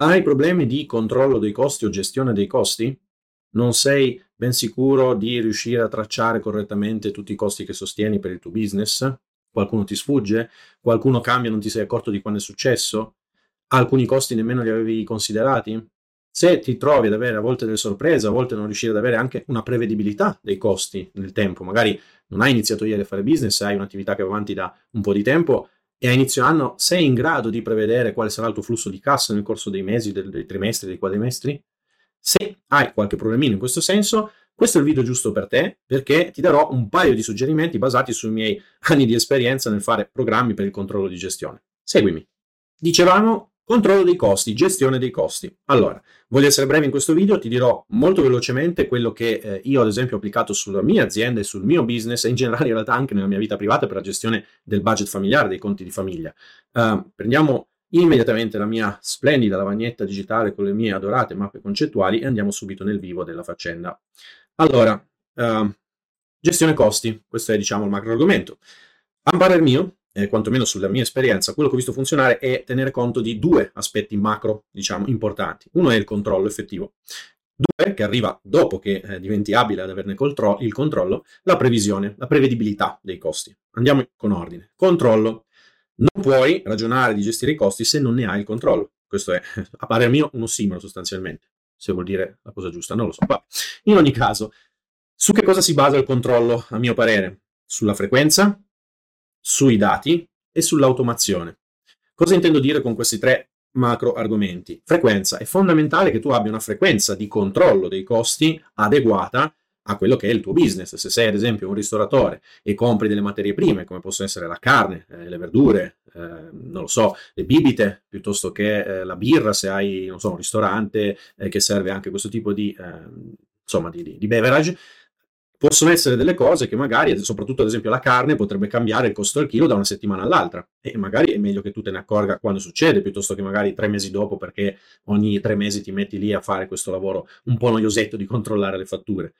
Hai problemi di controllo dei costi o gestione dei costi? Non sei ben sicuro di riuscire a tracciare correttamente tutti i costi che sostieni per il tuo business? Qualcuno ti sfugge? Qualcuno cambia e non ti sei accorto di quando è successo? Alcuni costi nemmeno li avevi considerati? Se ti trovi ad avere a volte delle sorprese, a volte non riuscire ad avere anche una prevedibilità dei costi nel tempo, magari non hai iniziato ieri a fare business, hai un'attività che va avanti da un po' di tempo e a inizio anno sei in grado di prevedere quale sarà il tuo flusso di cassa nel corso dei mesi, dei trimestri, dei quadrimestri? Se hai qualche problemino in questo senso, questo è il video giusto per te perché ti darò un paio di suggerimenti basati sui miei anni di esperienza nel fare programmi per il controllo di gestione. Seguimi. Dicevamo Controllo dei costi, gestione dei costi. Allora, voglio essere breve in questo video, ti dirò molto velocemente quello che eh, io ad esempio ho applicato sulla mia azienda e sul mio business e in generale in realtà anche nella mia vita privata per la gestione del budget familiare, dei conti di famiglia. Uh, prendiamo immediatamente la mia splendida lavagnetta digitale con le mie adorate mappe concettuali e andiamo subito nel vivo della faccenda. Allora, uh, gestione costi, questo è diciamo il macro argomento. A parer mio, eh, quantomeno sulla mia esperienza, quello che ho visto funzionare è tenere conto di due aspetti macro, diciamo, importanti. Uno è il controllo effettivo. Due, che arriva dopo che eh, diventi abile ad averne contro- il controllo, la previsione, la prevedibilità dei costi. Andiamo con ordine. Controllo. Non puoi ragionare di gestire i costi se non ne hai il controllo. Questo è, a parer mio, un ossimoro sostanzialmente. Se vuol dire la cosa giusta, non lo so. Ma in ogni caso, su che cosa si basa il controllo, a mio parere? Sulla frequenza, sui dati e sull'automazione. Cosa intendo dire con questi tre macro argomenti? Frequenza. È fondamentale che tu abbia una frequenza di controllo dei costi adeguata a quello che è il tuo business. Se sei ad esempio un ristoratore e compri delle materie prime, come possono essere la carne, eh, le verdure, eh, non lo so, le bibite, piuttosto che eh, la birra, se hai, non so, un ristorante eh, che serve anche questo tipo di, ehm, insomma, di, di, di beverage, possono essere delle cose che magari, soprattutto ad esempio la carne, potrebbe cambiare il costo al chilo da una settimana all'altra e magari è meglio che tu te ne accorga quando succede piuttosto che magari tre mesi dopo perché ogni tre mesi ti metti lì a fare questo lavoro un po' noiosetto di controllare le fatture.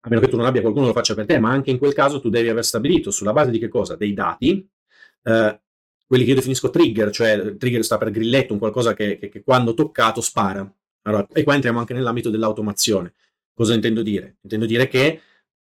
A meno che tu non abbia qualcuno che lo faccia per te, ma anche in quel caso tu devi aver stabilito sulla base di che cosa? Dei dati, eh, quelli che io definisco trigger, cioè trigger sta per grilletto, un qualcosa che, che, che quando toccato spara. Allora, e qua entriamo anche nell'ambito dell'automazione. Cosa intendo dire? Intendo dire che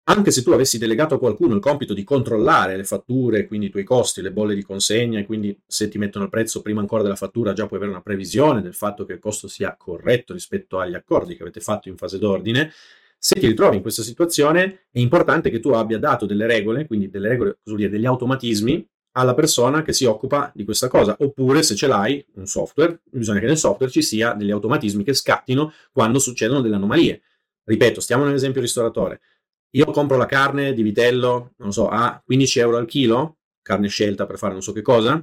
anche se tu avessi delegato a qualcuno il compito di controllare le fatture, quindi i tuoi costi, le bolle di consegna, e quindi se ti mettono il prezzo prima ancora della fattura già puoi avere una previsione del fatto che il costo sia corretto rispetto agli accordi che avete fatto in fase d'ordine, se ti ritrovi in questa situazione è importante che tu abbia dato delle regole, quindi delle regole, cosa dire, degli automatismi alla persona che si occupa di questa cosa, oppure se ce l'hai un software, bisogna che nel software ci sia degli automatismi che scattino quando succedono delle anomalie. Ripeto, stiamo nell'esempio ristoratore io compro la carne di vitello, non so, a 15 euro al chilo, carne scelta per fare non so che cosa,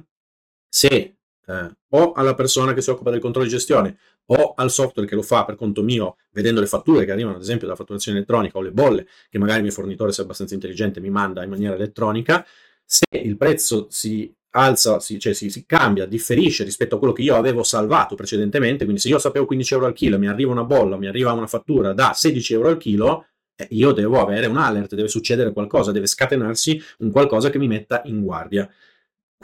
se eh, o alla persona che si occupa del controllo di gestione o al software che lo fa per conto mio, vedendo le fatture che arrivano ad esempio dalla fatturazione elettronica o le bolle che magari il mio fornitore, se è abbastanza intelligente, mi manda in maniera elettronica, se il prezzo si alza, si, cioè si, si, cambia, differisce rispetto a quello che io avevo salvato precedentemente, quindi se io sapevo 15 euro al chilo, mi arriva una bolla, mi arriva una fattura da 16 euro al chilo, io devo avere un alert, deve succedere qualcosa, deve scatenarsi un qualcosa che mi metta in guardia.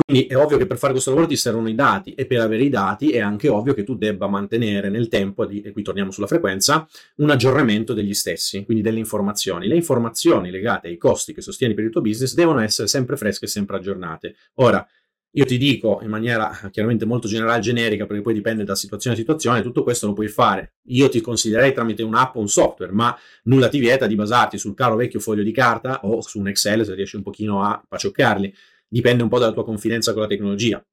Quindi è ovvio che per fare questo lavoro ti servono i dati e per avere i dati è anche ovvio che tu debba mantenere nel tempo, e qui torniamo sulla frequenza, un aggiornamento degli stessi, quindi delle informazioni. Le informazioni legate ai costi che sostieni per il tuo business devono essere sempre fresche e sempre aggiornate. Ora, io ti dico in maniera chiaramente molto generale, generica, perché poi dipende da situazione a situazione, tutto questo lo puoi fare. Io ti consiglierei tramite un'app o un software, ma nulla ti vieta di basarti sul caro vecchio foglio di carta o su un Excel se riesci un pochino a pacioccarli. Dipende un po' dalla tua confidenza con la tecnologia.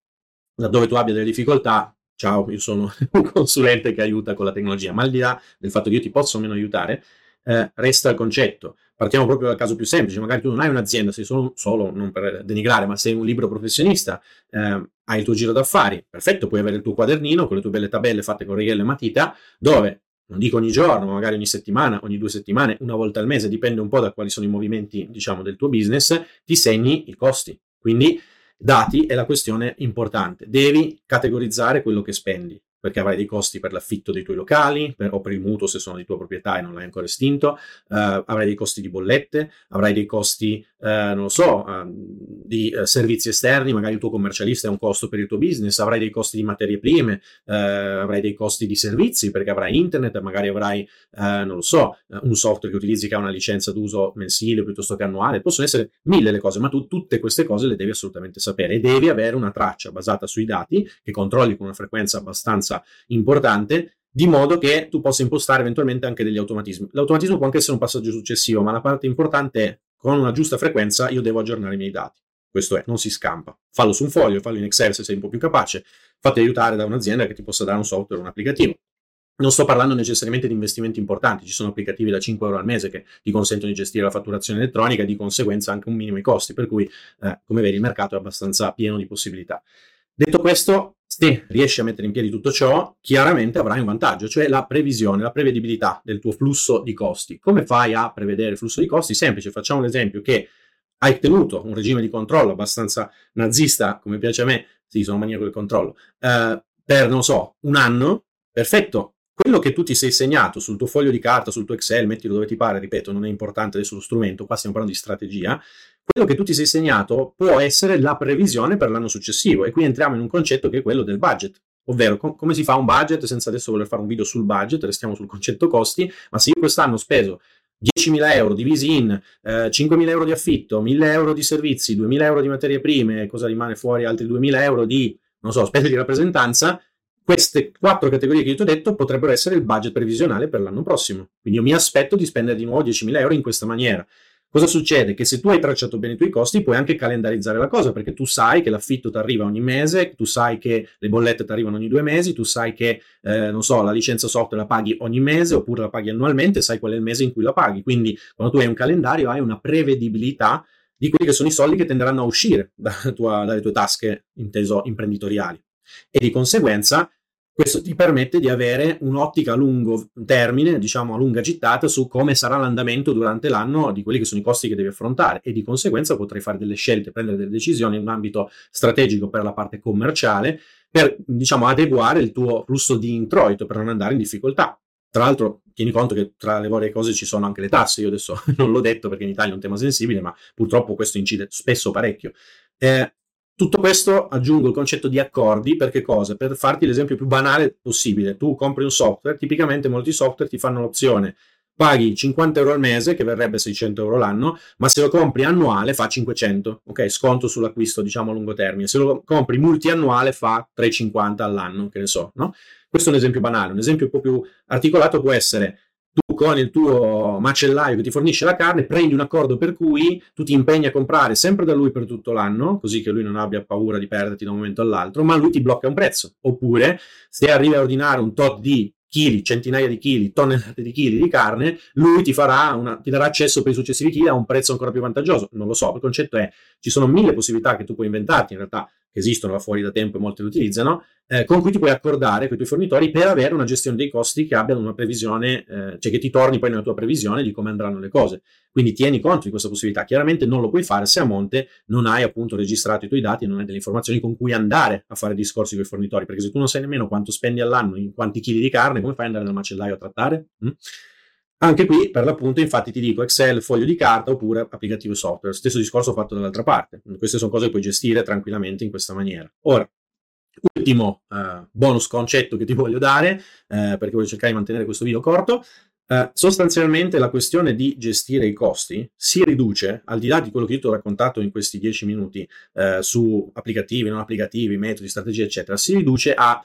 Laddove tu abbia delle difficoltà, ciao, io sono un consulente che aiuta con la tecnologia, ma al di là del fatto che io ti posso o meno aiutare, eh, resta il concetto. Partiamo proprio dal caso più semplice, magari tu non hai un'azienda, sei solo, solo non per denigrare, ma sei un libro professionista, eh, hai il tuo giro d'affari, perfetto, puoi avere il tuo quadernino con le tue belle tabelle fatte con righello e matita, dove non dico ogni giorno, ma magari ogni settimana, ogni due settimane, una volta al mese, dipende un po' da quali sono i movimenti, diciamo, del tuo business, ti segni i costi. Quindi dati è la questione importante. Devi categorizzare quello che spendi. Perché avrai dei costi per l'affitto dei tuoi locali per, o per il mutuo se sono di tua proprietà e non l'hai ancora estinto, uh, avrai dei costi di bollette, avrai dei costi, uh, non lo so, uh, di servizi esterni, magari il tuo commercialista è un costo per il tuo business, avrai dei costi di materie prime, avrai dei costi di servizi perché avrai internet, magari avrai, non lo so, un software che utilizzi che ha una licenza d'uso mensile piuttosto che annuale, possono essere mille le cose, ma tu tutte queste cose le devi assolutamente sapere e devi avere una traccia basata sui dati che controlli con una frequenza abbastanza importante di modo che tu possa impostare eventualmente anche degli automatismi. L'automatismo può anche essere un passaggio successivo, ma la parte importante è con una giusta frequenza io devo aggiornare i miei dati. Questo è, non si scampa. Fallo su un foglio, fallo in Excel se sei un po' più capace, fatti aiutare da un'azienda che ti possa dare un software, un applicativo. Non sto parlando necessariamente di investimenti importanti, ci sono applicativi da 5 euro al mese che ti consentono di gestire la fatturazione elettronica e di conseguenza anche un minimo i costi, per cui eh, come vedi il mercato è abbastanza pieno di possibilità. Detto questo, se riesci a mettere in piedi tutto ciò, chiaramente avrai un vantaggio, cioè la previsione, la prevedibilità del tuo flusso di costi. Come fai a prevedere il flusso di costi? Semplice, facciamo l'esempio che hai tenuto un regime di controllo abbastanza nazista, come piace a me, sì, sono maniaco del controllo, eh, per, non so, un anno, perfetto, quello che tu ti sei segnato sul tuo foglio di carta, sul tuo Excel, mettilo dove ti pare, ripeto, non è importante adesso lo strumento, qua stiamo parlando di strategia, quello che tu ti sei segnato può essere la previsione per l'anno successivo e qui entriamo in un concetto che è quello del budget. Ovvero, com- come si fa un budget senza adesso voler fare un video sul budget, restiamo sul concetto costi, ma se io quest'anno ho speso 10.000 euro divisi in eh, 5.000 euro di affitto, 1.000 euro di servizi, 2.000 euro di materie prime, cosa rimane fuori? Altri 2.000 euro di, non so, spese di rappresentanza, queste quattro categorie che io ti ho detto potrebbero essere il budget previsionale per l'anno prossimo. Quindi io mi aspetto di spendere di nuovo 10.000 euro in questa maniera. Cosa succede? Che se tu hai tracciato bene i tuoi costi, puoi anche calendarizzare la cosa, perché tu sai che l'affitto ti arriva ogni mese, tu sai che le bollette ti arrivano ogni due mesi, tu sai che, eh, non so, la licenza software la paghi ogni mese oppure la paghi annualmente, sai qual è il mese in cui la paghi. Quindi, quando tu hai un calendario, hai una prevedibilità di quelli che sono i soldi che tenderanno a uscire da tua, dalle tue tasche, inteso imprenditoriali. E di conseguenza questo ti permette di avere un'ottica a lungo termine, diciamo a lunga gittata, su come sarà l'andamento durante l'anno di quelli che sono i costi che devi affrontare e di conseguenza potrai fare delle scelte, prendere delle decisioni in un ambito strategico per la parte commerciale, per diciamo adeguare il tuo flusso di introito per non andare in difficoltà. Tra l'altro, tieni conto che tra le varie cose ci sono anche le tasse. Io adesso non l'ho detto perché in Italia è un tema sensibile, ma purtroppo questo incide spesso parecchio. Eh, tutto questo aggiungo il concetto di accordi per che cosa? Per farti l'esempio più banale possibile. Tu compri un software, tipicamente molti software ti fanno l'opzione paghi 50 euro al mese, che verrebbe 600 euro l'anno, ma se lo compri annuale fa 500, ok? Sconto sull'acquisto, diciamo a lungo termine. Se lo compri multiannuale fa 350 all'anno, che ne so, no? Questo è un esempio banale. Un esempio un po' più articolato può essere tu con il tuo macellaio che ti fornisce la carne prendi un accordo per cui tu ti impegni a comprare sempre da lui per tutto l'anno, così che lui non abbia paura di perderti da un momento all'altro, ma lui ti blocca un prezzo. Oppure se arrivi a ordinare un tot di chili, centinaia di chili, tonnellate di chili di carne, lui ti, una, ti darà accesso per i successivi chili a un prezzo ancora più vantaggioso. Non lo so, il concetto è ci sono mille possibilità che tu puoi inventarti, in realtà esistono là fuori da tempo e molti le utilizzano, eh, con cui ti puoi accordare con i tuoi fornitori per avere una gestione dei costi che abbiano una previsione, eh, cioè che ti torni poi nella tua previsione di come andranno le cose. Quindi tieni conto di questa possibilità. Chiaramente non lo puoi fare se a monte non hai appunto registrato i tuoi dati e non hai delle informazioni con cui andare a fare discorsi con i fornitori, perché se tu non sai nemmeno quanto spendi all'anno in quanti chili di carne, come fai ad andare dal macellaio a trattare? Mm? Anche qui, per l'appunto, infatti ti dico Excel, foglio di carta oppure applicativo software. Stesso discorso fatto dall'altra parte. Queste sono cose che puoi gestire tranquillamente in questa maniera. Ora, ultimo uh, bonus concetto che ti voglio dare, uh, perché voglio cercare di mantenere questo video corto. Uh, sostanzialmente la questione di gestire i costi si riduce, al di là di quello che io ti ho raccontato in questi dieci minuti su applicativi, non applicativi, metodi, strategie, eccetera, si riduce a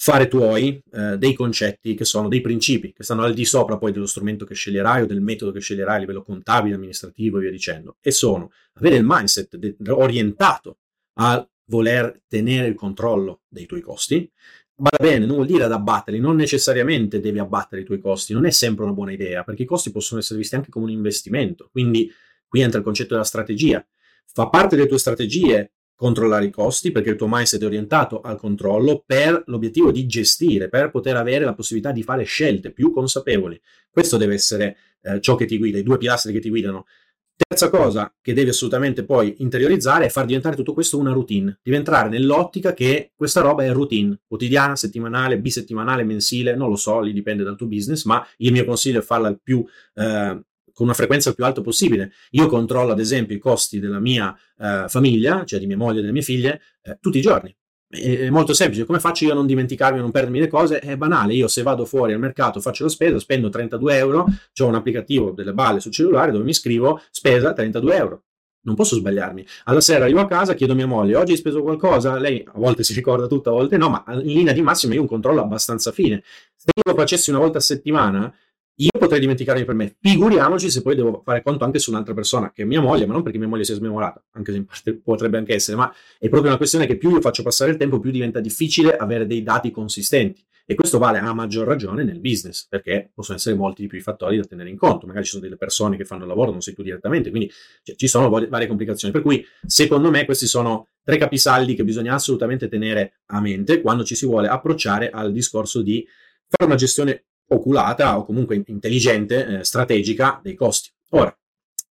fare tuoi eh, dei concetti che sono dei principi, che stanno al di sopra poi dello strumento che sceglierai o del metodo che sceglierai a livello contabile, amministrativo e via dicendo, e sono avere il mindset de- orientato a voler tenere il controllo dei tuoi costi. Va bene, non vuol dire ad abbatterli, non necessariamente devi abbattere i tuoi costi, non è sempre una buona idea, perché i costi possono essere visti anche come un investimento. Quindi qui entra il concetto della strategia. Fa parte delle tue strategie controllare i costi perché il tuo mindset è orientato al controllo per l'obiettivo di gestire, per poter avere la possibilità di fare scelte più consapevoli. Questo deve essere eh, ciò che ti guida, i due pilastri che ti guidano. Terza cosa che devi assolutamente poi interiorizzare è far diventare tutto questo una routine, diventare nell'ottica che questa roba è routine, quotidiana, settimanale, bisettimanale, mensile, non lo so, lì dipende dal tuo business, ma il mio consiglio è farla il più, eh, con una frequenza più alta possibile. Io controllo ad esempio i costi della mia eh, famiglia, cioè di mia moglie e delle mie figlie, eh, tutti i giorni è molto semplice, come faccio io a non dimenticarmi, a non perdermi le cose? È banale, io se vado fuori al mercato, faccio la spesa, spendo 32 euro, ho un applicativo delle balle sul cellulare dove mi scrivo spesa 32 euro. Non posso sbagliarmi. Alla sera arrivo a casa, chiedo a mia moglie, oggi hai speso qualcosa? Lei a volte si ricorda tutto, a volte no, ma in linea di massima io un controllo abbastanza fine. Se io lo facessi una volta a settimana, io potrei dimenticarmi per me. Figuriamoci se poi devo fare conto anche su un'altra persona, che è mia moglie, ma non perché mia moglie sia smemorata, anche se in parte potrebbe anche essere, ma è proprio una questione che più io faccio passare il tempo, più diventa difficile avere dei dati consistenti. E questo vale a maggior ragione nel business, perché possono essere molti di più i fattori da tenere in conto. Magari ci sono delle persone che fanno il lavoro, non sei tu direttamente, quindi cioè, ci sono varie complicazioni. Per cui, secondo me, questi sono tre capisaldi che bisogna assolutamente tenere a mente quando ci si vuole approcciare al discorso di fare una gestione oculata o comunque intelligente, eh, strategica dei costi. Ora,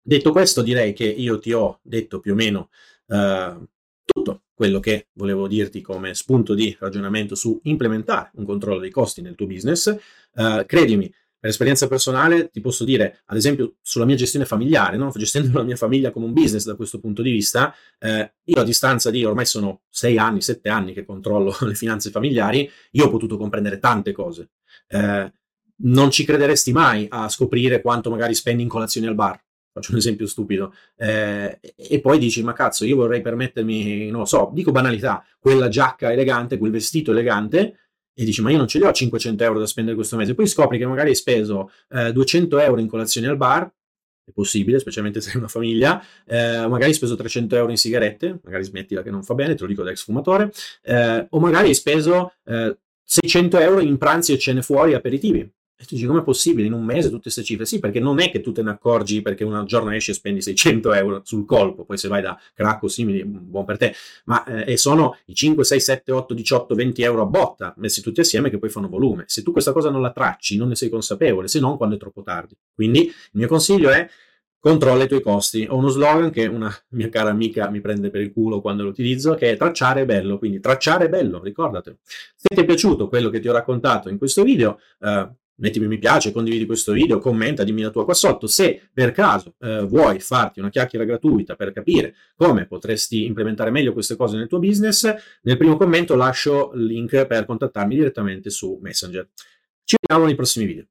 detto questo, direi che io ti ho detto più o meno eh, tutto quello che volevo dirti come spunto di ragionamento su implementare un controllo dei costi nel tuo business. Eh, credimi, per esperienza personale ti posso dire, ad esempio, sulla mia gestione familiare, no? gestendo la mia famiglia come un business da questo punto di vista, eh, io a distanza di ormai sono sei anni, sette anni che controllo le finanze familiari, io ho potuto comprendere tante cose. Eh, non ci crederesti mai a scoprire quanto magari spendi in colazioni al bar. Faccio un esempio stupido. Eh, e poi dici, ma cazzo, io vorrei permettermi, non lo so, dico banalità, quella giacca elegante, quel vestito elegante, e dici, ma io non ce li ho 500 euro da spendere questo mese. Poi scopri che magari hai speso eh, 200 euro in colazioni al bar, è possibile, specialmente se hai una famiglia, eh, magari hai speso 300 euro in sigarette, magari smettila che non fa bene, te lo dico da ex fumatore, eh, o magari hai speso 600 eh, euro in pranzi e cene fuori, aperitivi. E tu dici, come è possibile in un mese tutte queste cifre? Sì, perché non è che tu te ne accorgi perché un giorno esci e spendi 600 euro sul colpo, poi se vai da crack o simili, buon per te, ma eh, sono i 5, 6, 7, 8, 18, 20 euro a botta messi tutti assieme che poi fanno volume. Se tu questa cosa non la tracci, non ne sei consapevole, se non quando è troppo tardi. Quindi il mio consiglio è controlla i tuoi costi. Ho uno slogan che una mia cara amica mi prende per il culo quando lo utilizzo, che è tracciare è bello. Quindi tracciare è bello, ricordatelo. Se ti è piaciuto quello che ti ho raccontato in questo video, eh, mettimi mi piace, condividi questo video, commenta, dimmi la tua qua sotto. Se per caso eh, vuoi farti una chiacchiera gratuita per capire come potresti implementare meglio queste cose nel tuo business, nel primo commento lascio il link per contattarmi direttamente su Messenger. Ci vediamo nei prossimi video.